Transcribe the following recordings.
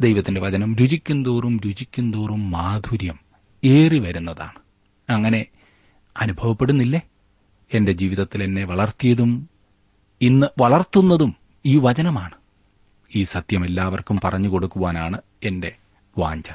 ദൈവത്തിന്റെ വചനം രുചിക്കും തോറും രുചിക്കും തോറും മാധുര്യം ഏറി വരുന്നതാണ്. അങ്ങനെ അനുഭവപ്പെടുന്നില്ലേ? എന്റെ ജീവിതത്തിൽ എന്നെ വളർത്തിയതും ഇന്ന് വളർത്തുന്നതും ഈ വചനമാണ്. ഈ സത്യം എല്ലാവർക്കും പറഞ്ഞു കൊടുക്കുവാനാണ് എന്റെ വാഞ്ച.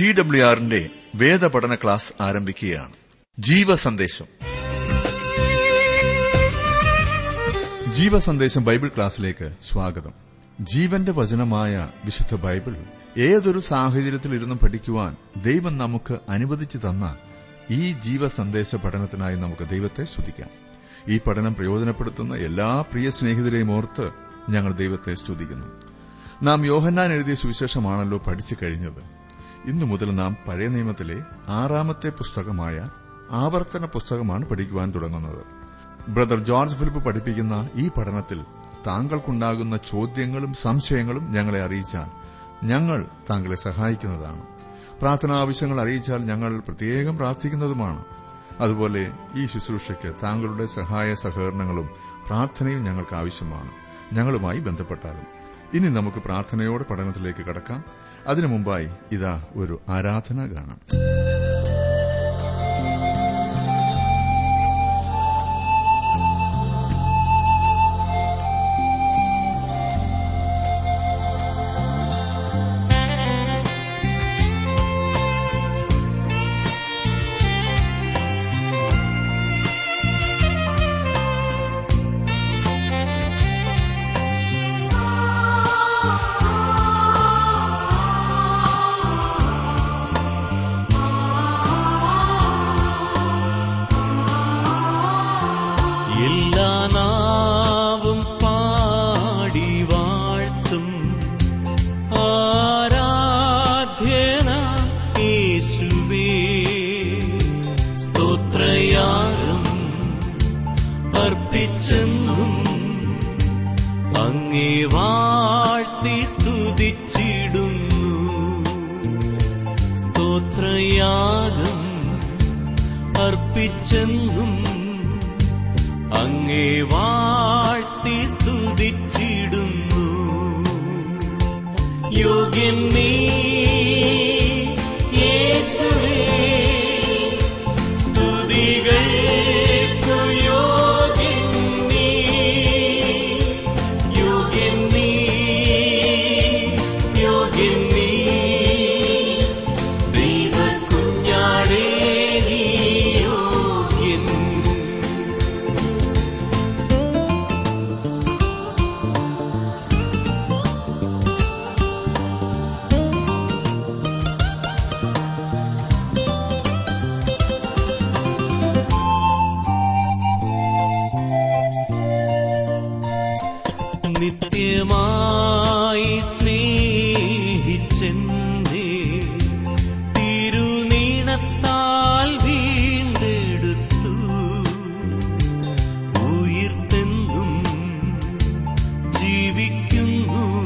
ടി ഡബ്ല്യു ആറിന്റെ വേദപഠന ക്ലാസ് ആരംഭിക്കുകയാണ്. ജീവസന്ദേശം. ജീവസന്ദേശം ബൈബിൾ ക്ലാസ്സിലേക്ക് സ്വാഗതം. ജീവന്റെ വചനമായ വിശുദ്ധ ബൈബിൾ ഏതൊരു സാഹചര്യത്തിൽ ഇരുന്ന് പഠിക്കുവാൻ ദൈവം നമുക്ക് അനുവദിച്ചു തന്ന ഈ ജീവസന്ദേശ പഠനത്തിനായി നമുക്ക് ദൈവത്തെ സ്തുതിക്കാം. ഈ പഠനം പ്രയോജനപ്പെടുത്തുന്ന എല്ലാ പ്രിയ സ്നേഹിതരെയും ഓർത്ത് ഞങ്ങൾ ദൈവത്തെ സ്തുതിക്കുന്നു. നാം യോഹന്നാൻ എഴുതിയ സുവിശേഷമാണല്ലോ പഠിച്ചു കഴിഞ്ഞത്. ഇന്നു മുതൽ നാം പഴയ നിയമത്തിലെ ആറാമത്തെ പുസ്തകമായ ആവർത്തന പുസ്തകമാണ് പഠിക്കുവാൻ തുടങ്ങുന്നത്. ബ്രദർ ജോർജ് ഫിലിപ്പ് പഠിപ്പിക്കുന്ന ഈ പഠനത്തിൽ താങ്കൾക്കുണ്ടാകുന്ന ചോദ്യങ്ങളും സംശയങ്ങളും ഞങ്ങളെ അറിയിച്ചാൽ ഞങ്ങൾ താങ്കളെ സഹായിക്കുന്നതാണ്. പ്രാർത്ഥനാ ആവശ്യങ്ങൾ അറിയിച്ചാൽ ഞങ്ങൾ പ്രത്യേകം പ്രാർത്ഥിക്കുന്നതുമാണ്. അതുപോലെ ഈ ശുശ്രൂഷയ്ക്ക് താങ്കളുടെ സഹായ സഹകരണങ്ങളും പ്രാർത്ഥനയും ഞങ്ങൾക്ക് ആവശ്യമാണ്. ഞങ്ങളുമായി ബന്ധപ്പെട്ടാലും. ഇനി നമുക്ക് പ്രാർത്ഥനയോടെ പഠനത്തിലേക്ക് കടക്കാം. അതിനു മുമ്പായി ഇതാ ഒരു ആരാധന കാണാം യോഗ്യൻ നീ യേശുവേ ജീവിക്കുന്നു.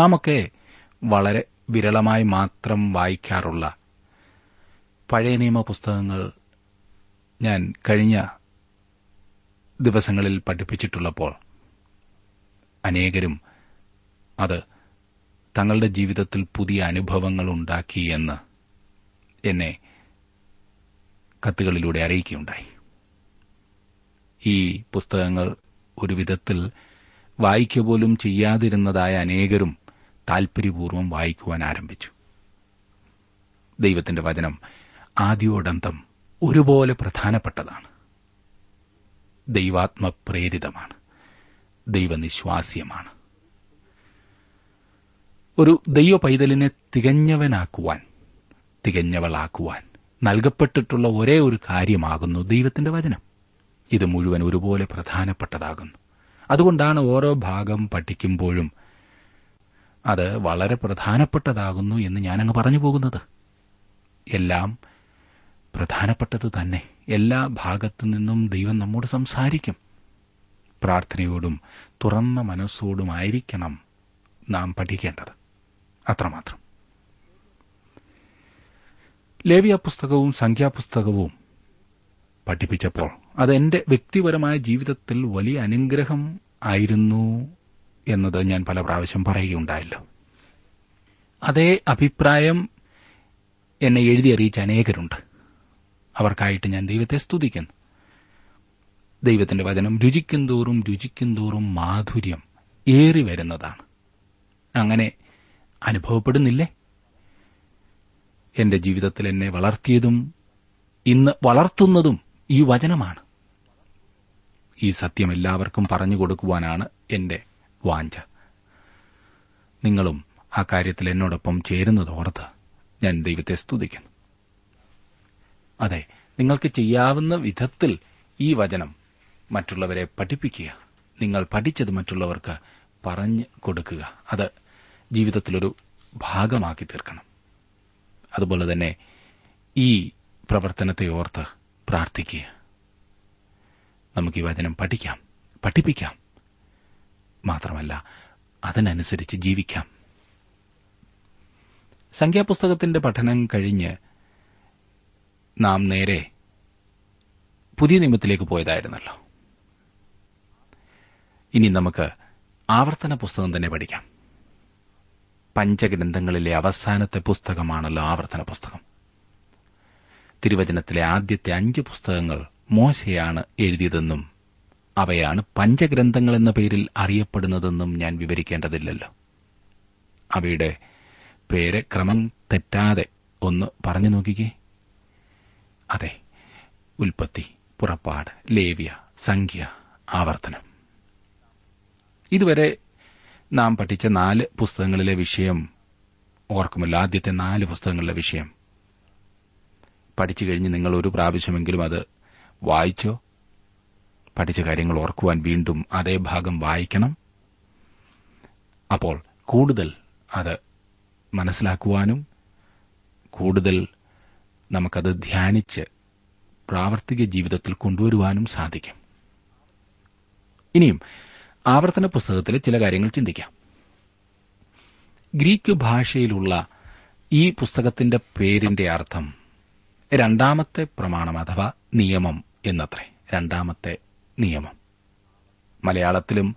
നാമൊക്കെ വളരെ വിരളമായി മാത്രം വായിക്കാറുള്ള പഴയ നിയമ പുസ്തകങ്ങൾ ഞാൻ കഴിഞ്ഞ ദിവസങ്ങളിൽ പഠിപ്പിച്ചിട്ടുള്ളപ്പോൾ അനേകരും അത് തങ്ങളുടെ ജീവിതത്തിൽ പുതിയ അനുഭവങ്ങൾ ഉണ്ടാക്കി എന്ന് എന്നെ കത്തുകളിലൂടെ അറിയിക്കുകയുണ്ടായി. ഈ പുസ്തകങ്ങൾ ഒരു വിധത്തിൽ വായിക്കുക പോലും ചെയ്യാതിരുന്നതായ അനേകരും താൽപര്യപൂർവം വായിക്കുവാൻ ആരംഭിച്ചു. ദൈവത്തിന്റെ വചനം ആദ്യോടന്തം ഒരുപോലെ പ്രധാനപ്പെട്ടതാണ്. ദൈവാത്മപ്രേരിതമാണ്. ദൈവനിശ്വാസ്യമാണ്. ഒരു ദൈവ പൈതലിനെ തികഞ്ഞവനാക്കുവാൻ തികഞ്ഞവളാക്കുവാൻ നൽകപ്പെട്ടിട്ടുള്ള ഒരേ ഒരു കാര്യമാകുന്നു ദൈവത്തിന്റെ വചനം. ഇത് മുഴുവൻ ഒരുപോലെ പ്രധാനപ്പെട്ടതാകുന്നു. അതുകൊണ്ടാണ് ഓരോ ഭാഗം പഠിക്കുമ്പോഴും അത് വളരെ പ്രധാനപ്പെട്ടതാകുന്നു എന്ന് ഞാനങ്ങ് പറഞ്ഞു പോകുന്നത്. എല്ലാം പ്രധാനപ്പെട്ടത് തന്നെ. എല്ലാ ഭാഗത്തു നിന്നും ദൈവം നമ്മോട് സംസാരിക്കും. പ്രാർത്ഥനയോടും തുറന്ന മനസ്സോടുമായിരിക്കണം നാം പഠിക്കേണ്ടത്. അത്രമാത്രം. ലേവിയ പുസ്തകവും സംഖ്യാപുസ്തകവും പഠിപ്പിച്ചപ്പോൾ അത് എന്റെ വ്യക്തിപരമായ ജീവിതത്തിൽ വലിയ അനുഗ്രഹം ആയിരുന്നു എന്നത് ഞാൻ പല പ്രാവശ്യം പറയുകയുണ്ടായല്ലോ. അതേ അഭിപ്രായം എന്നെ എഴുതി അറിയിച്ച അനേകരുണ്ട്. അവർക്കായിട്ട് ഞാൻ ദൈവത്തെ സ്തുതിക്കുന്നു. ദൈവത്തിന്റെ വചനം രുചിക്കും തോറും രുചിക്കും തോറും മാധുര്യം ഏറി വരുന്നതാണ്. അങ്ങനെ അനുഭവപ്പെടുന്നില്ലേ? എന്റെ ജീവിതത്തിൽ എന്നെ വളർത്തിയതും ഇന്ന് വളർത്തുന്നതും ഈ വചനമാണ്. ഈ സത്യം എല്ലാവർക്കും പറഞ്ഞു കൊടുക്കുവാനാണ് എന്റെ വാഞ്ച. നിങ്ങളും ആ കാര്യത്തിൽ എന്നോടൊപ്പം ചേരുന്നത് ഓർത്ത് ഞാൻ ദൈവത്തെ സ്തുതിക്കുന്നു. അതെ നിങ്ങൾക്ക് ചെയ്യാവുന്ന വിധത്തിൽ ഈ വചനം മറ്റുള്ളവരെ പഠിപ്പിക്കുക. നിങ്ങൾ പഠിച്ചത് മറ്റുള്ളവർക്ക് പറഞ്ഞു കൊടുക്കുക. അത് ജീവിതത്തിലൊരു ഭാഗമാക്കി തീർക്കണം. അതുപോലെ തന്നെ ഈ പ്രവർത്തനത്തെ ഓർത്ത് പ്രാർത്ഥിക്കുക. നമുക്ക് ഈ വചനം പഠിക്കാം പഠിപ്പിക്കാം. മാത്രമല്ല അതിനനുസരിച്ച് ജീവിക്കാം. സംഖ്യാപുസ്തകത്തിന്റെ പഠനം കഴിഞ്ഞ് നാം നേരെ പുതിയ നിയമത്തിലേക്ക് പോയതായിരുന്നല്ലോ. ഇനി നമുക്ക് ആവർത്തന പുസ്തകം തന്നെ പഠിക്കാം. പഞ്ചഗ്രന്ഥങ്ങളിലെ അവസാനത്തെ പുസ്തകമാണല്ലോ ആവർത്തന പുസ്തകം. തിരുവചനത്തിലെ ആദ്യത്തെ അഞ്ച് പുസ്തകങ്ങൾ മോശയാണ് എഴുതിയതെന്നും അവയാണ് പഞ്ചഗ്രന്ഥങ്ങൾ എന്ന പേരിൽ അറിയപ്പെടുന്നതെന്നും ഞാൻ വിവരിക്കേണ്ടതില്ലല്ലോ. അവയുടെ പേര് ക്രമം തെറ്റാതെ ഒന്ന് പറഞ്ഞു നോക്കിക്കേ. അതെ ഉൽപ്പത്തി പുറപ്പാട് ലേവ്യ സംഖ്യ ആവർത്തനം. ഇതുവരെ നാം പഠിച്ച നാല് പുസ്തകങ്ങളിലെ വിഷയം ഓർക്കുമല്ലോ ആദ്യത്തെ നാല് പുസ്തകങ്ങളിലെ വിഷയം. പഠിച്ചു കഴിഞ്ഞ് നിങ്ങൾ ഒരു പ്രാവശ്യമെങ്കിലും അത് വായിച്ചോ? പഠിച്ച കാര്യങ്ങൾ ഓർക്കുവാൻ വീണ്ടും അതേ ഭാഗം വായിക്കണം. അപ്പോൾ കൂടുതൽ അത് മനസ്സിലാക്കുവാനും കൂടുതൽ നമുക്കത് ധ്യാനിച്ച് പ്രാവർത്തിക ജീവിതത്തിൽ കൊണ്ടുവരുവാനും സാധിക്കും. ഇനിയും ആവർത്തന പുസ്തകത്തിലെ ചില കാര്യങ്ങൾ ചിന്തിക്കാം. ഗ്രീക്ക് ഭാഷയിലുള്ള ഈ പുസ്തകത്തിന്റെ പേരിന്റെ അർത്ഥം രണ്ടാമത്തെ പ്രമാണം അഥവാ നിയമം എന്നത്രേ. രണ്ടാമത്തെ നിയമം. മലയാളത്തിലും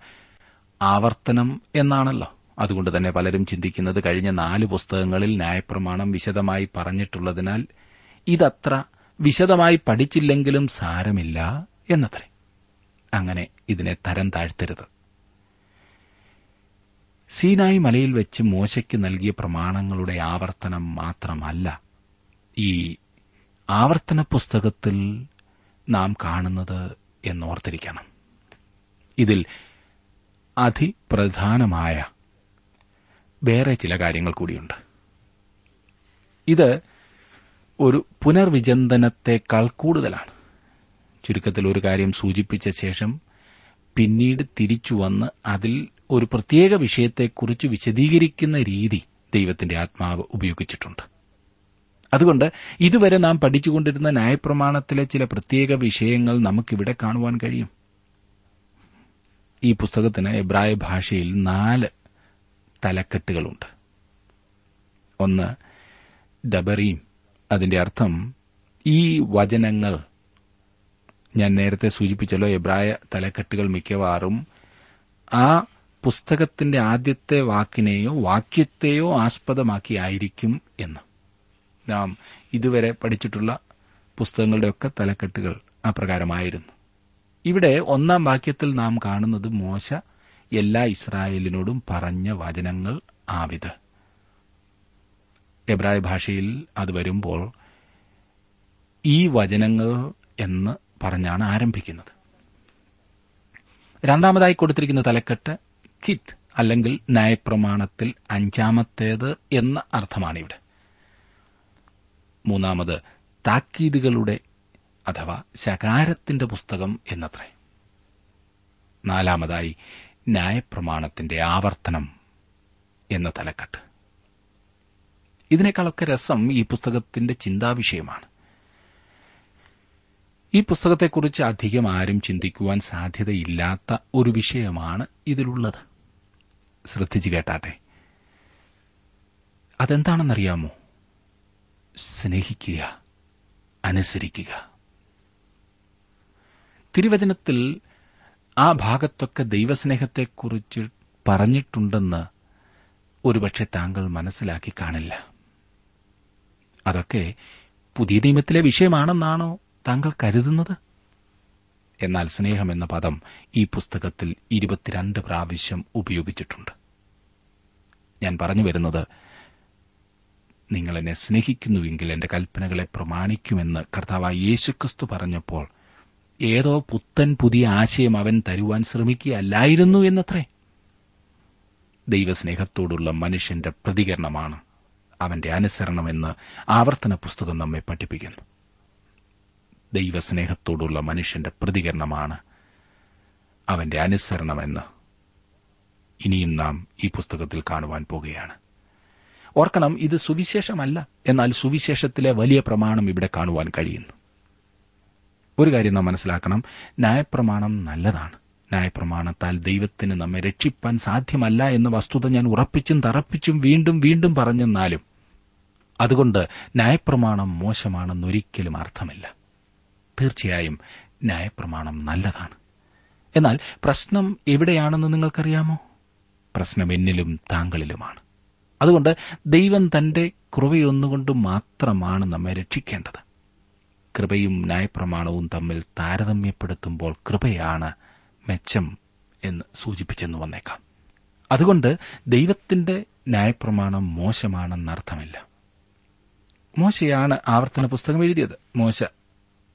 ആവർത്തനം എന്നാണല്ലോ. അതുകൊണ്ട് തന്നെ പലരും ചിന്തിക്കുന്നത് കഴിഞ്ഞ നാല് പുസ്തകങ്ങളിൽ ന്യായപ്രമാണം വിശദമായി പറഞ്ഞിട്ടുള്ളതിനാൽ ഇതത്ര വിശദമായി പഠിച്ചില്ലെങ്കിലും സാരമില്ല എന്നത്രേ. അങ്ങനെ ഇതിനെ തരം താഴ്ത്തരുത്. സീനായി മലയിൽ വെച്ച് മോശയ്ക്ക് നൽകിയ പ്രമാണങ്ങളുടെ ആവർത്തനം മാത്രമല്ല ഈ ആവർത്തന പുസ്തകത്തിൽ നാം കാണുന്നത് എന്നോർത്തിരിക്കണം. ഇതിൽ അതിപ്രധാനമായ വേറെ ചില കാര്യങ്ങൾ കൂടിയുണ്ട്. ഇത് ഒരു പുനർവിചിന്തനത്തെക്കാൾ കൂടുതലാണ്. ചുരുക്കത്തിൽ ഒരു കാര്യം സൂചിപ്പിച്ച ശേഷം പിന്നീട് തിരിച്ചു വന്ന് അതിൽ ഒരു പ്രത്യേക വിഷയത്തെക്കുറിച്ച് വിശദീകരിക്കുന്ന രീതി ദൈവത്തിന്റെ ആത്മാവ് ഉപയോഗിച്ചിട്ടുണ്ട്. അതുകൊണ്ട് ഇതുവരെ നാം പഠിച്ചുകൊണ്ടിരുന്ന ന്യായപ്രമാണത്തിലെ ചില പ്രത്യേക വിഷയങ്ങൾ നമുക്കിവിടെ കാണുവാൻ കഴിയും. ഈ പുസ്തകത്തിന് എബ്രായ ഭാഷയിൽ നാല് തലക്കെട്ടുകളുണ്ട്. ഒന്ന് ഡബറീം. അതിന്റെ അർത്ഥം ഈ വചനങ്ങൾ ഞാൻ നേരത്തെ സൂചിപ്പിച്ചല്ലോ എബ്രായ തലക്കെട്ടുകൾ മിക്കവാറും ആ പുസ്തകത്തിന്റെ ആദ്യത്തെ വാക്കിനെയോ വാക്യത്തെയോ ആസ്പദമാക്കിയായിരിക്കും എന്ന്. നാം ഇതുവരെ പഠിച്ചിട്ടുള്ള പുസ്തകങ്ങളുടെയൊക്കെ തലക്കെട്ടുകൾ അപ്രകാരമായിരുന്നു. ഇവിടെ ഒന്നാം വാക്യത്തിൽ നാം കാണുന്നത് മോശ എല്ലാ ഇസ്രായേലിനോടും പറഞ്ഞ വചനങ്ങൾ ആവിത്. എബ്രായ ഭാഷയിൽ അത് വരുമ്പോൾ ഈ വചനങ്ങൾ എന്ന് പറഞ്ഞാണ് ആരംഭിക്കുന്നത്. രണ്ടാമതായി കൊടുത്തിരിക്കുന്ന തലക്കെട്ട് കിത്ത് അല്ലെങ്കിൽ നയപ്രമാണത്തിൽ അഞ്ചാമത്തേത് എന്ന അർത്ഥമാണിവിടെ. മൂന്നാമത് താക്കീതുകളുടെ അഥവാ ശകാരത്തിന്റെ പുസ്തകം എന്നത്രേ. നാലാമതായി ന്യായപ്രമാണത്തിന്റെ ആവർത്തനം എന്ന തലക്കെട്ട്. ഇതിനേക്കാളൊക്കെ രസം ഈ പുസ്തകത്തിന്റെ ചിന്താവിഷയമാണ്. ഈ പുസ്തകത്തെക്കുറിച്ച് അധികം ആരും ചിന്തിക്കുവാൻ സാധ്യതയില്ലാത്ത ഒരു വിഷയമാണ് ഇതിലുള്ളത്. ശ്രദ്ധിച്ചു കേട്ടാട്ടെ. അതെന്താണെന്നറിയാമോ? സ്നേഹിക്കുക അനുസരിക്കുക. തിരുവചനത്തിൽ ആ ഭാഗത്തൊക്കെ ദൈവസ്നേഹത്തെക്കുറിച്ച് പറഞ്ഞിട്ടുണ്ടെന്ന് ഒരുപക്ഷെ താങ്കൾ മനസ്സിലാക്കി കാണില്ല. അതൊക്കെ പുതിയ നിയമത്തിലെ വിഷയമാണെന്നാണോ താങ്കൾ കരുതുന്നത്? എന്നാൽ സ്നേഹം എന്ന പദം ഈ പുസ്തകത്തിൽ ഇരുപത്തിരണ്ട് പ്രാവശ്യം ഉപയോഗിച്ചിട്ടുണ്ട്. ഞാൻ പറഞ്ഞു വരുന്നത് നിങ്ങൾ എന്നെ സ്നേഹിക്കുന്നുവെങ്കിൽ എന്റെ കൽപ്പനകളെ പ്രമാണിക്കുമെന്ന് കർത്താവായ യേശുക്രിസ്തു പറഞ്ഞപ്പോൾ ഏതോ പുത്തൻ പുതിയ ആശയം അവൻ തരുവാൻ ശ്രമിക്കുകയല്ലായിരുന്നു എന്നത്രേ. ദൈവസ്നേഹത്തോടുള്ള മനുഷ്യന്റെ പ്രതികരണമാണ് അവന്റെ അനുസരണമെന്ന് ആവർത്തന പുസ്തകം നമ്മെ പഠിപ്പിക്കുന്നു. ദൈവസ്നേഹത്തോടുള്ള മനുഷ്യന്റെ പ്രതികരണമാണ് അവന്റെ അനുസരണമെന്ന് ഇനിയും നാം ഈ പുസ്തകത്തിൽ കാണുവാൻ പോകുകയാണ്. ഓർക്കണം ഇത് സുവിശേഷമല്ല. എന്നാൽ സുവിശേഷത്തിലെ വലിയ പ്രമാണം ഇവിടെ കാണുവാൻ കഴിയുന്നു. ഒരു കാര്യം നാം മനസ്സിലാക്കണം ന്യായപ്രമാണം നല്ലതാണ്. ന്യായപ്രമാണത്താൽ ദൈവത്തിന് നമ്മെ രക്ഷിപ്പാൻ സാധ്യമല്ല എന്ന വസ്തുത ഞാൻ ഉറപ്പിച്ചും തറപ്പിച്ചും വീണ്ടും വീണ്ടും പറഞ്ഞെന്നാലും അതുകൊണ്ട് ന്യായപ്രമാണം മോശമാണെന്നൊരിക്കലും അർത്ഥമില്ല. തീർച്ചയായും ന്യായപ്രമാണം നല്ലതാണ്. എന്നാൽ പ്രശ്നം എവിടെയാണെന്ന് നിങ്ങൾക്കറിയാമോ? പ്രശ്നം എന്നിലും താങ്കളിലുമാണ്. അതുകൊണ്ട് ദൈവം തന്റെ കൃപയൊന്നുകൊണ്ട് മാത്രമാണ് നമ്മെ രക്ഷിക്കേണ്ടത്. കൃപയും ന്യായപ്രമാണവും തമ്മിൽ താരതമ്യപ്പെടുത്തുമ്പോൾ കൃപയാണ് മെച്ചം എന്ന് സൂചിപ്പിച്ചെന്ന് വന്നേക്കാം. അതുകൊണ്ട് ദൈവത്തിന്റെ ന്യായപ്രമാണം മോശമാണെന്നർത്ഥമില്ല മോശയാണ് ആവർത്തന പുസ്തകം എഴുതിയത്. മോശ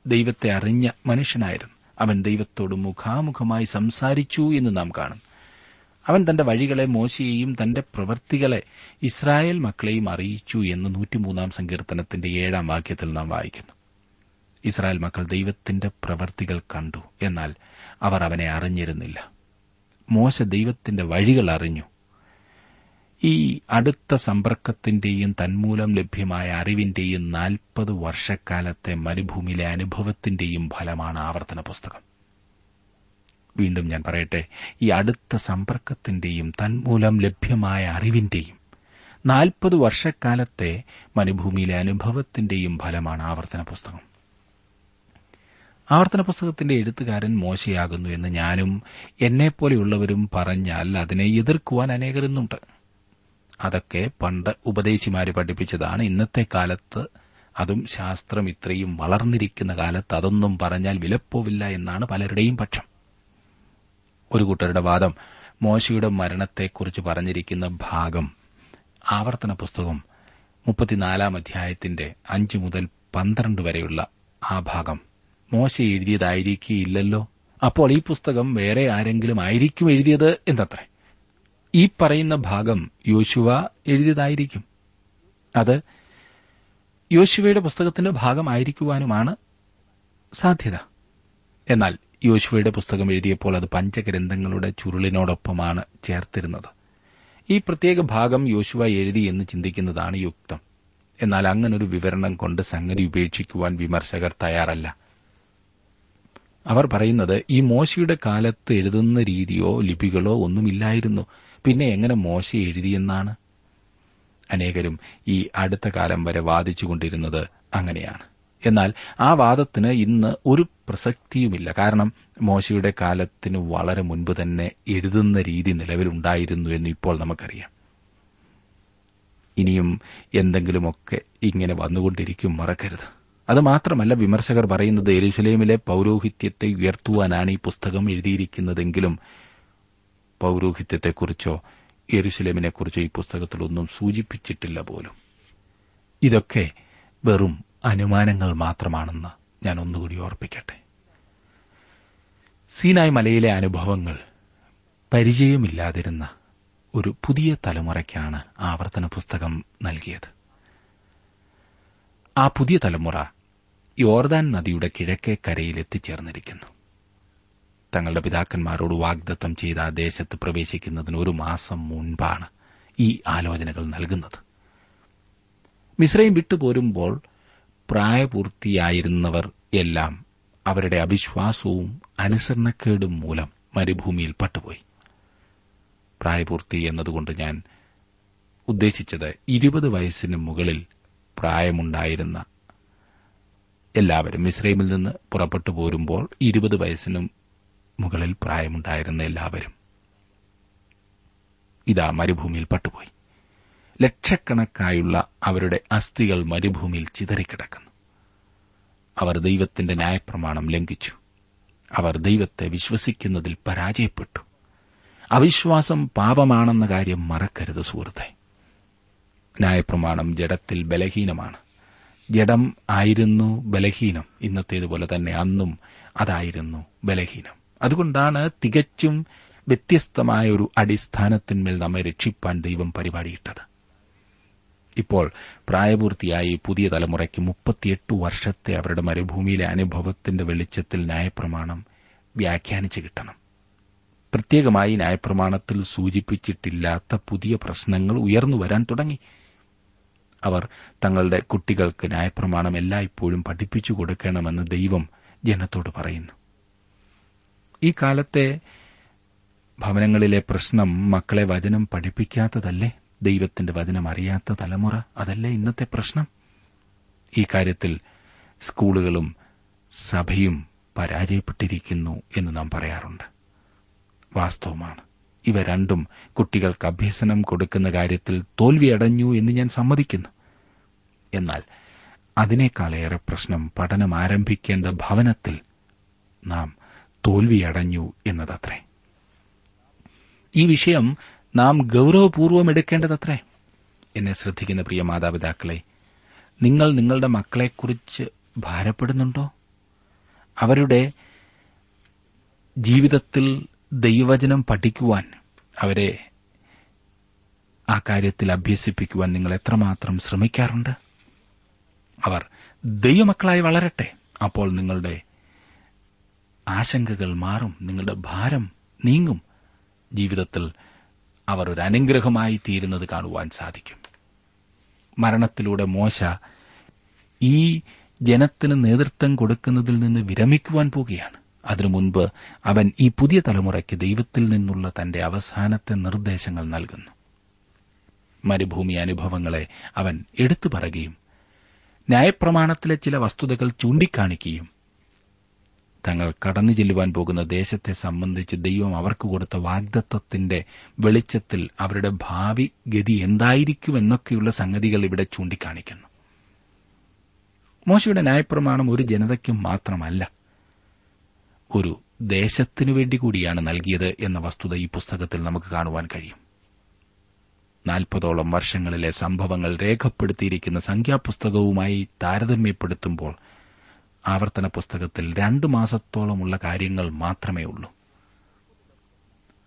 ദൈവത്തെ അറിഞ്ഞ മനുഷ്യനായിരുന്നു. അവൻ ദൈവത്തോട് മുഖാമുഖമായി സംസാരിച്ചു എന്ന് നാം കാണും അവൻ തന്റെ വഴികളെ മോശയെയും തന്റെ പ്രവൃത്തികളെ ഇസ്രായേൽ മക്കളെയും അറിയിച്ചു എന്ന് നൂറ്റിമൂന്നാം സങ്കീർത്തനത്തിന്റെ ഏഴാം വാക്യത്തിൽ നാം വായിക്കുന്നു. ഇസ്രായേൽ മക്കൾ ദൈവത്തിന്റെ പ്രവൃത്തികൾ കണ്ടു. എന്നാൽ അവർ അവനെ അറിഞ്ഞിരുന്നില്ല. മോശ ദൈവത്തിന്റെ വഴികൾ അറിഞ്ഞു. ഈ അടുത്ത സമ്പർക്കത്തിന്റെയും തന്മൂലം ലഭ്യമായ അറിവിന്റെയും നാൽപ്പത് വർഷക്കാലത്തെ മരുഭൂമിയിലെ അനുഭവത്തിന്റെയും ഫലമാണ് ആവർത്തന പുസ്തകം. വീണ്ടും ഞാൻ പറയട്ടെ ഈ അടുത്ത സമ്പർക്കത്തിന്റെയും തന്മൂലം ലഭ്യമായ അറിവിന്റെയും നാൽപ്പത് വർഷക്കാലത്തെ മരുഭൂമിയിലെ അനുഭവത്തിന്റെയും ഫലമാണ് ആവർത്തന പുസ്തകം. ആവർത്തന പുസ്തകത്തിന്റെ എഴുത്തുകാരൻ മോശയാകുന്നു എന്ന് ഞാനും എന്നെപ്പോലെയുള്ളവരും പറഞ്ഞാൽ അതിനെ എതിർക്കുവാൻ അനേകരുന്നുണ്ട്. അതൊക്കെ പണ്ട് ഉപദേശിമാര് പഠിപ്പിച്ചതാണ്. ഇന്നത്തെ കാലത്ത് അതും ശാസ്ത്രം ഇത്രയും വളർന്നിരിക്കുന്ന കാലത്ത് അതൊന്നും പറഞ്ഞാൽ വിലപ്പോവില്ല എന്നാണ് പലരുടെയും പക്ഷം. ഒരു കൂട്ടരുടെ വാദം മോശയുടെ മരണത്തെക്കുറിച്ച് പറഞ്ഞിരിക്കുന്ന ഭാഗം. ആവർത്തന പുസ്തകം മുപ്പത്തിനാലാം അധ്യായത്തിന്റെ അഞ്ച് മുതൽ പന്ത്രണ്ട് വരെയുള്ള ആ ഭാഗം. മോശ എഴുതിയതായിരിക്കില്ലല്ലോ? അപ്പോൾ ഈ പുസ്തകം വേറെ ആരെങ്കിലും ആയിരിക്കും എഴുതിയത് എന്നത്രേ? ഈ പറയുന്ന ഭാഗം യോശുവ എഴുതിയതായിരിക്കും. അത് യോശുവയുടെ പുസ്തകത്തിന്റെ ഭാഗമായിരിക്കുവാനുമാണ് സാധ്യത. എന്നാൽ യോശുവയുടെ പുസ്തകം എഴുതിയപ്പോൾ അത് പഞ്ചഗ്രന്ഥങ്ങളുടെ ചുരുളിനോടൊപ്പമാണ് ചേർത്തിരുന്നത്. ഈ പ്രത്യേക ഭാഗം യോശുവ എഴുതി എന്ന് ചിന്തിക്കുന്നതാണ് യുക്തം. എന്നാൽ അങ്ങനൊരു വിവരണം കൊണ്ട് സംഗതി ഉപേക്ഷിക്കുവാൻ വിമർശകർ തയ്യാറല്ല. അവർ പറയുന്നത് ഈ മോശയുടെ കാലത്ത് എഴുതുന്ന രീതിയോ ലിപികളോ ഒന്നുമില്ലായിരുന്നു. പിന്നെ എങ്ങനെ മോശ എഴുതിയെന്നാണ്? അനേകരും ഈ അടുത്ത കാലം വരെ വാദിച്ചുകൊണ്ടിരുന്നത് അങ്ങനെയാണ്. എന്നാൽ ആ വാദത്തിന് ഇന്ന് ഒരു പ്രസക്തിയുമില്ല. കാരണം മോശയുടെ കാലത്തിന് വളരെ മുൻപ് തന്നെ എഴുതുന്ന രീതി നിലവിലുണ്ടായിരുന്നു എന്ന് ഇപ്പോൾ നമുക്കറിയാം. ഇനിയും എന്തെങ്കിലുമൊക്കെ ഇങ്ങനെ വന്നുകൊണ്ടിരിക്കും മറക്കരുത്. അത് മാത്രമല്ല വിമർശകർ പറയുന്നത് എരുസലേമിലെ പൌരോഹിത്യത്തെ ഉയർത്തുവാനാണ് ഈ പുസ്തകം എഴുതിയിരിക്കുന്നതെങ്കിലും പൌരോഹിത്യത്തെക്കുറിച്ചോ എരുസലേമിനെക്കുറിച്ചോ ഈ പുസ്തകത്തിലൊന്നും സൂചിപ്പിച്ചിട്ടില്ല പോലും. ഇതൊക്കെ വെറും അനുമാനങ്ങൾ മാത്രമാണെന്ന് ഞാൻ ഒന്നുകൂടി ഓർപ്പിക്കട്ടെ. സീനായ് മലയിലെ അനുഭവങ്ങൾ പരിചയമില്ലാതിരുന്ന ഒരു പുതിയ തലമുറയ്ക്കാണ് ആവർത്തന പുസ്തകം നൽകിയത്. ആ പുതിയ തലമുറ യോർദാൻ നദിയുടെ കിഴക്കേ കരയിൽ എത്തിച്ചേർന്നിരിക്കുന്നു. തങ്ങളുടെ പിതാക്കന്മാരോട് വാഗ്ദത്തം ചെയ്ത ആ ദേശത്ത് പ്രവേശിക്കുന്നതിന് ഒരു മാസം മുൻപാണ് ഈ ആലോചനകൾ നൽകുന്നത്. മിശ്രയും വിട്ടുപോരുമ്പോൾ പ്രായപൂർത്തിയായിരുന്നവർ എല്ലാം അവരുടെ അവിശ്വാസവും അനുസരണക്കേടും മൂലം മരുഭൂമിയിൽ പട്ടുപോയി. പ്രായപൂർത്തി എന്നതുകൊണ്ട് ഞാൻ ഉദ്ദേശിച്ചത് ഇരുപത് വയസ്സിന് മുകളിൽ പ്രായമുണ്ടായിരുന്ന എല്ലാവരും ഇസ്രൈമിൽ നിന്ന് പുറപ്പെട്ടു പോരുമ്പോൾ ഇരുപത് വയസ്സിനും മുകളിൽ പ്രായമുണ്ടായിരുന്ന എല്ലാവരും ഇതാ മരുഭൂമിയിൽ പട്ടുപോയി. ലക്ഷക്കണക്കായുള്ള അവരുടെ അസ്ഥികൾ മരുഭൂമിയിൽ ചിതറിക്കിടക്കുന്നു. അവർ ദൈവത്തിന്റെ ന്യായപ്രമാണം ലംഘിച്ചു. അവർ ദൈവത്തെ വിശ്വസിക്കുന്നതിൽ പരാജയപ്പെട്ടു. അവിശ്വാസം പാപമാണെന്ന കാര്യം മറക്കരുത് സുഹൃത്തെ. ന്യായപ്രമാണം ജഡത്തിൽ ബലഹീനമാണ്. ജഡം ആയിരുന്നു ബലഹീനം. ഇന്നത്തേതുപോലെ തന്നെ അന്നും അതായിരുന്നു ബലഹീനം. അതുകൊണ്ടാണ് തികച്ചും വ്യത്യസ്തമായ ഒരു അടിസ്ഥാനത്തിന്മേൽ നമ്മെ രക്ഷിപ്പാൻ ദൈവം പരിപാടിയിട്ടത്. ഇപ്പോൾ പ്രായപൂർത്തിയായി പുതിയ തലമുറയ്ക്ക് മുപ്പത്തിയെട്ട് വർഷത്തെ അവരുടെ മരുഭൂമിയിലെ അനുഭവത്തിന്റെ വെളിച്ചത്തിൽ ന്യായപ്രമാണം വ്യാഖ്യാനിച്ചു കിട്ടണം. പ്രത്യേകമായി ന്യായപ്രമാണത്തിൽ സൂചിപ്പിച്ചിട്ടില്ലാത്ത പുതിയ പ്രശ്നങ്ങൾ ഉയർന്നു വരാൻ തുടങ്ങി. അവർ തങ്ങളുടെ കുട്ടികൾക്ക് ന്യായപ്രമാണം എല്ലായ്പ്പോഴും പഠിപ്പിച്ചു കൊടുക്കണമെന്ന് ദൈവം ജനത്തോട് പറയുന്നു. ഈ കാലത്തെ ഭവനങ്ങളിലെ പ്രശ്നം മക്കളെ വചനം പഠിപ്പിക്കാത്തതല്ലേ? ദൈവത്തിന്റെ വചനം അറിയാത്ത തലമുറ അതല്ലേ ഇന്നത്തെ പ്രശ്നം? ഈ കാര്യത്തിൽ സ്കൂളുകളും സഭയും പരാജയപ്പെട്ടിരിക്കുന്നു എന്ന് നാം പറയാറുണ്ട്. വാസ്തവമാണ്. ഇവ രണ്ടും കുട്ടികൾക്ക് അഭ്യസനം കൊടുക്കുന്ന കാര്യത്തിൽ തോൽവിയടഞ്ഞു എന്ന് ഞാൻ സമ്മതിക്കുന്നു. എന്നാൽ അതിനേക്കാളേറെ പ്രശ്നം പഠനം ആരംഭിക്കേണ്ട ഭവനത്തിൽ നാം തോൽവിയടഞ്ഞു എന്നതത്രേ. ഈ വിഷയം നാം ഗൌരവപൂർവം എടുക്കേണ്ടതത്രേ. എന്നെ ശ്രദ്ധിക്കുന്ന പ്രിയ മാതാപിതാക്കളെ നിങ്ങൾ നിങ്ങളുടെ മക്കളെക്കുറിച്ച് ഭാരപ്പെടുന്നുണ്ടോ? അവരുടെ ജീവിതത്തിൽ ദൈവവചനം പഠിക്കുവാൻ അവരെ ആ കാര്യത്തിൽ അഭ്യസിപ്പിക്കുവാൻ നിങ്ങൾ എത്രമാത്രം ശ്രമിക്കാറുണ്ട്? അവർ ദൈവമക്കളായി വളരട്ടെ അപ്പോൾ നിങ്ങളുടെ ആശങ്കകൾ മാറും നിങ്ങളുടെ ഭാരം നീങ്ങും. ജീവിതത്തിൽ അവർ ഒരു അനുഗ്രഹമായി തീരുന്നത് കാണുവാൻ സാധിക്കും. മരണത്തിലൂടെ മോശ ഈ ജനത്തിന് നേതൃത്വം കൊടുക്കുന്നതിൽ നിന്ന് വിരമിക്കുവാൻ പോകുകയാണ് അതിനു മുൻപ് അവൻ ഈ പുതിയ തലമുറയ്ക്ക് ദൈവത്തിൽ നിന്നുള്ള തന്റെ അവസാനത്തെ നിർദ്ദേശങ്ങൾ നൽകുന്നു. മരുഭൂമി അനുഭവങ്ങളെ അവൻ എടുത്തു പറയുകയും ന്യായപ്രമാണത്തിലെ ചില വസ്തുതകൾ ചൂണ്ടിക്കാണിക്കുകയും തങ്ങൾ കടന്നു ചെല്ലുവാൻ പോകുന്ന ദേശത്തെ സംബന്ധിച്ച് ദൈവം അവർക്ക് കൊടുത്ത വാഗ്ദത്വത്തിന്റെ വെളിച്ചത്തിൽ അവരുടെ ഭാവി ഗതി എന്തായിരിക്കുമെന്നൊക്കെയുള്ള സംഗതികൾ ഇവിടെ ചൂണ്ടിക്കാണിക്കുന്നു. മോശയുടെ ന്യായപ്രമാണം ഒരു ജനതയ്ക്കും മാത്രമല്ല ഒരു ദേശത്തിനു വേണ്ടി കൂടിയാണ് നൽകിയത് എന്ന വസ്തുത ഈ പുസ്തകത്തിൽ നമുക്ക് കാണുവാൻ കഴിയും. നാൽപ്പതോളം വർഷങ്ങളിലെ സംഭവങ്ങൾ രേഖപ്പെടുത്തിയിരിക്കുന്ന സംഖ്യാപുസ്തകവുമായി താരതമ്യപ്പെടുത്തുമ്പോൾ ആവർത്തന പുസ്തകത്തിൽ രണ്ടു മാസത്തോളമുള്ള കാര്യങ്ങൾ മാത്രമേ ഉള്ളൂ.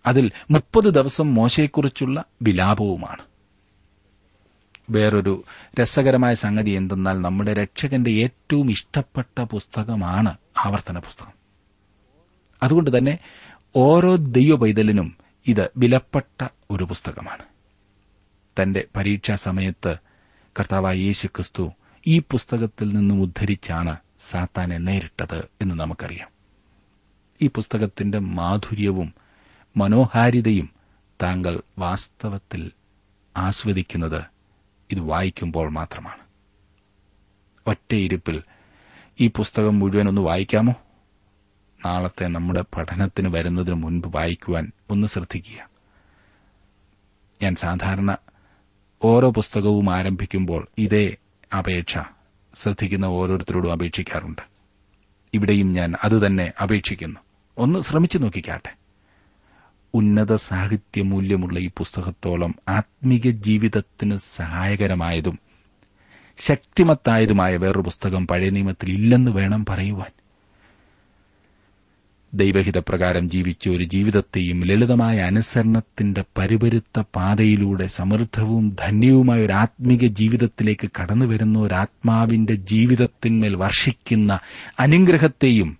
അതിൽ മുപ്പത് ദിവസം മോശയെക്കുറിച്ചുള്ള വിലാപവുമാണ്. വേറൊരു രസകരമായ സംഗതി എന്തെന്നാൽ നമ്മുടെ രക്ഷകന്റെ ഏറ്റവും ഇഷ്ടപ്പെട്ട പുസ്തകമാണ് ആവർത്തന പുസ്തകം. അതുകൊണ്ട് തന്നെ ഓരോ ദൈവ പൈതലിനും ഇത് വിലപ്പെട്ട ഒരു പുസ്തകമാണ്. തന്റെ പരീക്ഷാ സമയത്ത് കർത്താവായ യേശു ക്രിസ്തു ഈ പുസ്തകത്തിൽ നിന്നും ഉദ്ധരിച്ചാണ് സാത്താനെ നേരിട്ടത് എന്ന് നമുക്കറിയാം. ഈ പുസ്തകത്തിന്റെ മാധുര്യവും മനോഹാരിതയും താങ്കൾ വാസ്തവത്തിൽ ആസ്വദിക്കുന്നത് ഇത് വായിക്കുമ്പോൾ മാത്രമാണ്. ഒറ്റയിരുപ്പിൽ ഈ പുസ്തകം മുഴുവൻ ഒന്ന് വായിക്കാമോ? നാളത്തെ നമ്മുടെ പഠനത്തിന് വരുന്നതിന് മുൻപ് വായിക്കുവാൻ ഒന്ന് ശ്രദ്ധിക്കുക. ഞാൻ സാധാരണ ഓരോ പുസ്തകവും ആരംഭിക്കുമ്പോൾ ഇതേ അപേക്ഷ ശ്രദ്ധിക്കുന്ന ഓരോരുത്തരോടും അപേക്ഷിക്കാറുണ്ട്. ഇവിടെയും ഞാൻ അതുതന്നെ അപേക്ഷിക്കുന്നു. ഒന്ന് ശ്രമിച്ചു നോക്കിക്കാട്ടെ. ഉന്നത സാഹിത്യ മൂല്യമുള്ള ഈ പുസ്തകത്തോളം ആത്മീക ജീവിതത്തിന് സഹായകരമായതും ശക്തിമത്തായതുമായ വേറൊരു പുസ്തകം പഴയ നിയമത്തിൽ ഇല്ലെന്ന് വേണം പറയുവാൻ. ദൈവഹിതപ്രകാരം ജീവിച്ച ഒരു ജീവിതത്തെയും ലളിതമായ അനുസരണത്തിന്റെ പരിപരുത്ത പാതയിലൂടെ സമൃദ്ധവും ധന്യവുമായ ഒരു ആത്മീക ജീവിതത്തിലേക്ക് കടന്നുവരുന്ന ഒരു ആത്മാവിന്റെ ജീവിതത്തിന്മേൽ വർഷിക്കുന്ന അനുഗ്രഹത്തെയും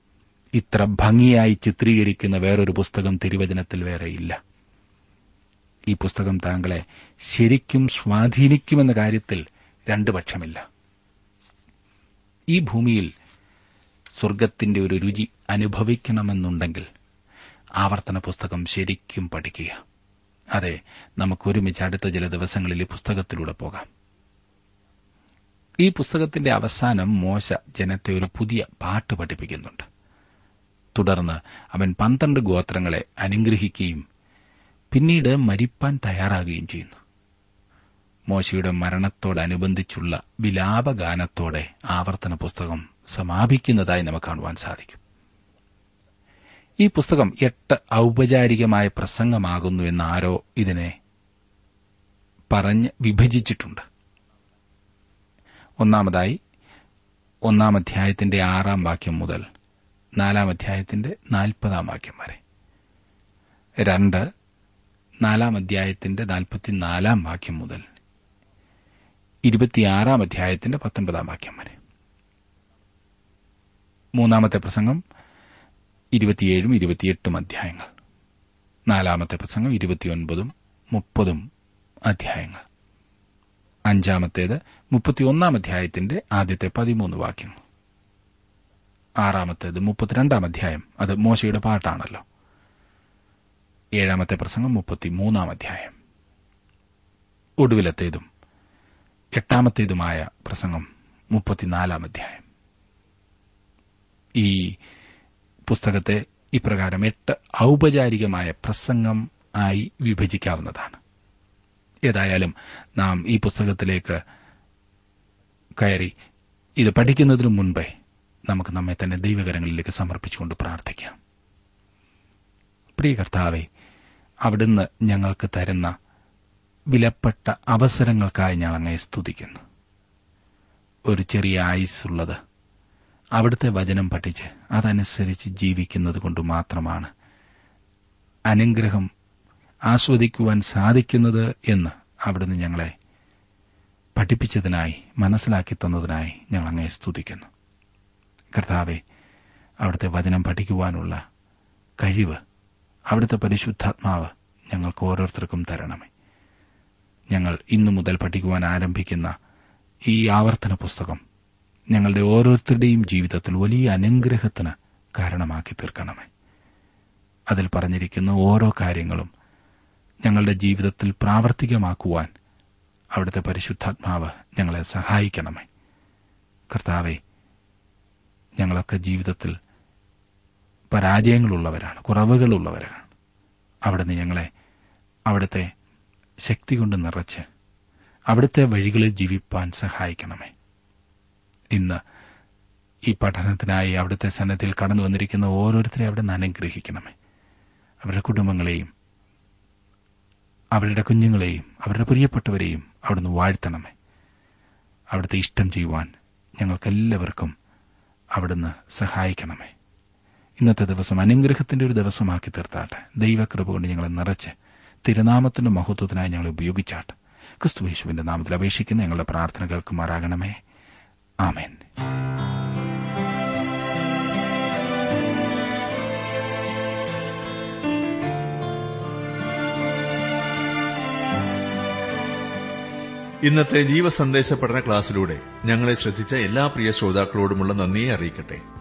ഇത്ര ഭംഗിയായി ചിത്രീകരിക്കുന്ന വേറൊരു പുസ്തകം തിരുവചനത്തിൽ വേറെയില്ല. ഈ പുസ്തകം താങ്കളെ ശരിക്കും സ്വാധീനിക്കുമെന്ന കാര്യത്തിൽ രണ്ടു പക്ഷമില്ല. ഈ ഭൂമിയിൽ സ്വർഗത്തിന്റെ ഒരു രുചി അനുഭവിക്കണമെന്നുണ്ടെങ്കിൽ ആവർത്തന പുസ്തകം ശരിക്കും പഠിക്കുക. അതെ നമുക്ക് ഒരുമിച്ച് അടുത്ത ചില ദിവസങ്ങളിൽ ഈ പുസ്തകത്തിലൂടെ പോകാം. ഈ പുസ്തകത്തിന്റെ അവസാനം മോശ ജനത്തെ ഒരു പുതിയ പാട്ട് പഠിപ്പിക്കുന്നുണ്ട്. തുടർന്ന് അവൻ പന്ത്രണ്ട് ഗോത്രങ്ങളെ അനുഗ്രഹിക്കുകയും പിന്നീട് മരിപ്പാൻ തയ്യാറാകുകയും ചെയ്യുന്നു. മോശയുടെ മരണത്തോടനുബന്ധിച്ചുള്ള വിലാപഗാനത്തോടെ ആവർത്തന പുസ്തകം സമാപിക്കുന്നതായി നമുക്ക് കാണുവാൻ സാധിക്കും. ഈ പുസ്തകം എട്ട് ഔപചാരികമായ പ്രസംഗമാകുന്നു എന്നാരോ ഇതിനെ പറഞ്ഞ് വിഭജിച്ചിട്ടുണ്ട്. ഒന്നാമതായി ഒന്നാം അധ്യായത്തിന്റെ ആറാം വാക്യം മുതൽ നാലാം അധ്യായത്തിന്റെ നാൽപ്പതാം വാക്യം വരെ. രണ്ട് നാലാം അധ്യായത്തിന്റെ നാൽപ്പത്തിനാലാം വാക്യം മുതൽ ഇരുപത്തിയാറാം അധ്യായത്തിന്റെ പത്തൊൻപതാം വാക്യം വരെ. മൂന്നാമത്തെ പ്രസംഗം ഇരുപത്തിയേഴും ഇരുപത്തിയെട്ടും അധ്യായങ്ങൾ. നാലാമത്തെ പ്രസംഗം ഇരുപത്തിയൊൻപതും മുപ്പതും അധ്യായങ്ങൾ. അഞ്ചാമത്തേത് മുപ്പത്തിയൊന്നാം അധ്യായത്തിന്റെ ആദ്യത്തെ പതിമൂന്ന് വാക്യങ്ങൾ. ആറാമത്തേത് മുപ്പത്തിരണ്ടാം അധ്യായം. അത് മോശയുടെ പാട്ടാണല്ലോ. ഏഴാമത്തെ പ്രസംഗം മുപ്പത്തിമൂന്നാം അധ്യായം. ഒടുവിലത്തേതും എട്ടാമത്തേതുമായ പ്രസംഗം മുപ്പത്തിനാലാം അധ്യായം. ഈ പുസ്തകത്തെ ഇപ്രകാരം എട്ട് ഔപചാരികമായ പ്രസംഗം ആയി വിഭജിക്കാവുന്നതാണ്. ഏതായാലും നാം ഈ പുസ്തകത്തിലേക്ക് കയറി ഇത് പഠിക്കുന്നതിനു മുൻപേ നമുക്ക് നമ്മെ തന്നെ ദൈവകരങ്ങളിലേക്ക് സമർപ്പിച്ചുകൊണ്ട് പ്രാർത്ഥിക്കാം. പ്രിയ കർത്താവെ അവിടുന്ന് ഞങ്ങൾക്ക് തരുന്ന വിലപ്പെട്ട അവസരങ്ങൾക്കായി ഞങ്ങൾ അങ്ങയെ സ്തുതിക്കുന്നു. ഒരു ചെറിയ ആയുസ്സുള്ളത് അവിടുത്തെ വചനം പഠിച്ച് അതനുസരിച്ച് ജീവിക്കുന്നത് കൊണ്ട് മാത്രമാണ് അനുഗ്രഹം ആസ്വദിക്കുവാൻ സാധിക്കുന്നത് എന്ന് അവിടുന്ന് ഞങ്ങളെ പഠിപ്പിച്ചതിനായി മനസ്സിലാക്കി തന്നതിനായി ഞങ്ങൾ അങ്ങയെ സ്തുതിക്കുന്നു. കർത്താവെ അവിടുത്തെ വചനം പഠിക്കുവാനുള്ള കഴിവ് അവിടുത്തെ പരിശുദ്ധാത്മാവ് ഞങ്ങൾക്ക് ഓരോരുത്തർക്കും തരണമേ. ഞങ്ങൾ ഇന്നു മുതൽ പഠിക്കുവാൻ ആരംഭിക്കുന്ന ഈ ആവർത്തന പുസ്തകം ഞങ്ങളുടെ ഓരോരുത്തരുടെയും ജീവിതത്തിൽ വലിയ അനുഗ്രഹത്തിന് കാരണമാക്കി തീർക്കണമേ. അതിൽ പറഞ്ഞിരിക്കുന്ന ഓരോ കാര്യങ്ങളും ഞങ്ങളുടെ ജീവിതത്തിൽ പ്രാവർത്തികമാക്കുവാൻ അവിടുത്തെ പരിശുദ്ധാത്മാവ് ഞങ്ങളെ സഹായിക്കണമേ. കർത്താവെ ഞങ്ങളൊക്കെ ജീവിതത്തിൽ പരാജയങ്ങളുള്ളവരാണ് കുറവുകളുള്ളവരാണ്. അവിടുന്ന് ഞങ്ങളെ അവിടുത്തെ ശക്തി കൊണ്ട് നിറച്ച് അവിടുത്തെ വഴികളിൽ ജീവിപ്പാൻ സഹായിക്കണമേ. ഇന്ന് ഈ പഠനത്തിനായി അവിടുത്തെ സന്നദ്ധയിൽ കടന്നു വന്നിരിക്കുന്ന ഓരോരുത്തരെയും അവിടെ നിന്ന് അനുഗ്രഹിക്കണമേ. അവരുടെ കുടുംബങ്ങളെയും അവരുടെ കുഞ്ഞുങ്ങളെയും അവരുടെ പ്രിയപ്പെട്ടവരെയും അവിടുന്ന് വാഴ്ത്തണമേ. അവിടുത്തെ ഇഷ്ടം ചെയ്യുവാൻ ഞങ്ങൾക്കെല്ലാവർക്കും അവിടുന്ന് സഹായിക്കണമേ. ഇന്നത്തെ ദിവസം അനുഗ്രഹത്തിന്റെ ഒരു ദിവസമാക്കി തീർത്താട്ടെ. ദൈവകൃപ കൊണ്ട് ഞങ്ങളെ നിറച്ച് തിരുനാമത്തിന്റെ മഹത്വത്തിനായി ഞങ്ങളെ ഉപയോഗിച്ചാട്ടെ. ക്രിസ്തു യേശുവിന്റെ നാമത്തിൽ അപേക്ഷിക്കുന്ന ഞങ്ങളുടെ പ്രാർത്ഥന കേൾക്കുമാറാകണമേ. ആമേൻ. ഇന്നത്തെ ജീവസന്ദേശ പഠന ക്ലാസ്സിലൂടെ ഞങ്ങളെ ശ്രദ്ധിച്ച എല്ലാ പ്രിയ ശ്രോതാക്കളോടുമുള്ള നന്ദിയെ അറിയിക്കട്ടെ.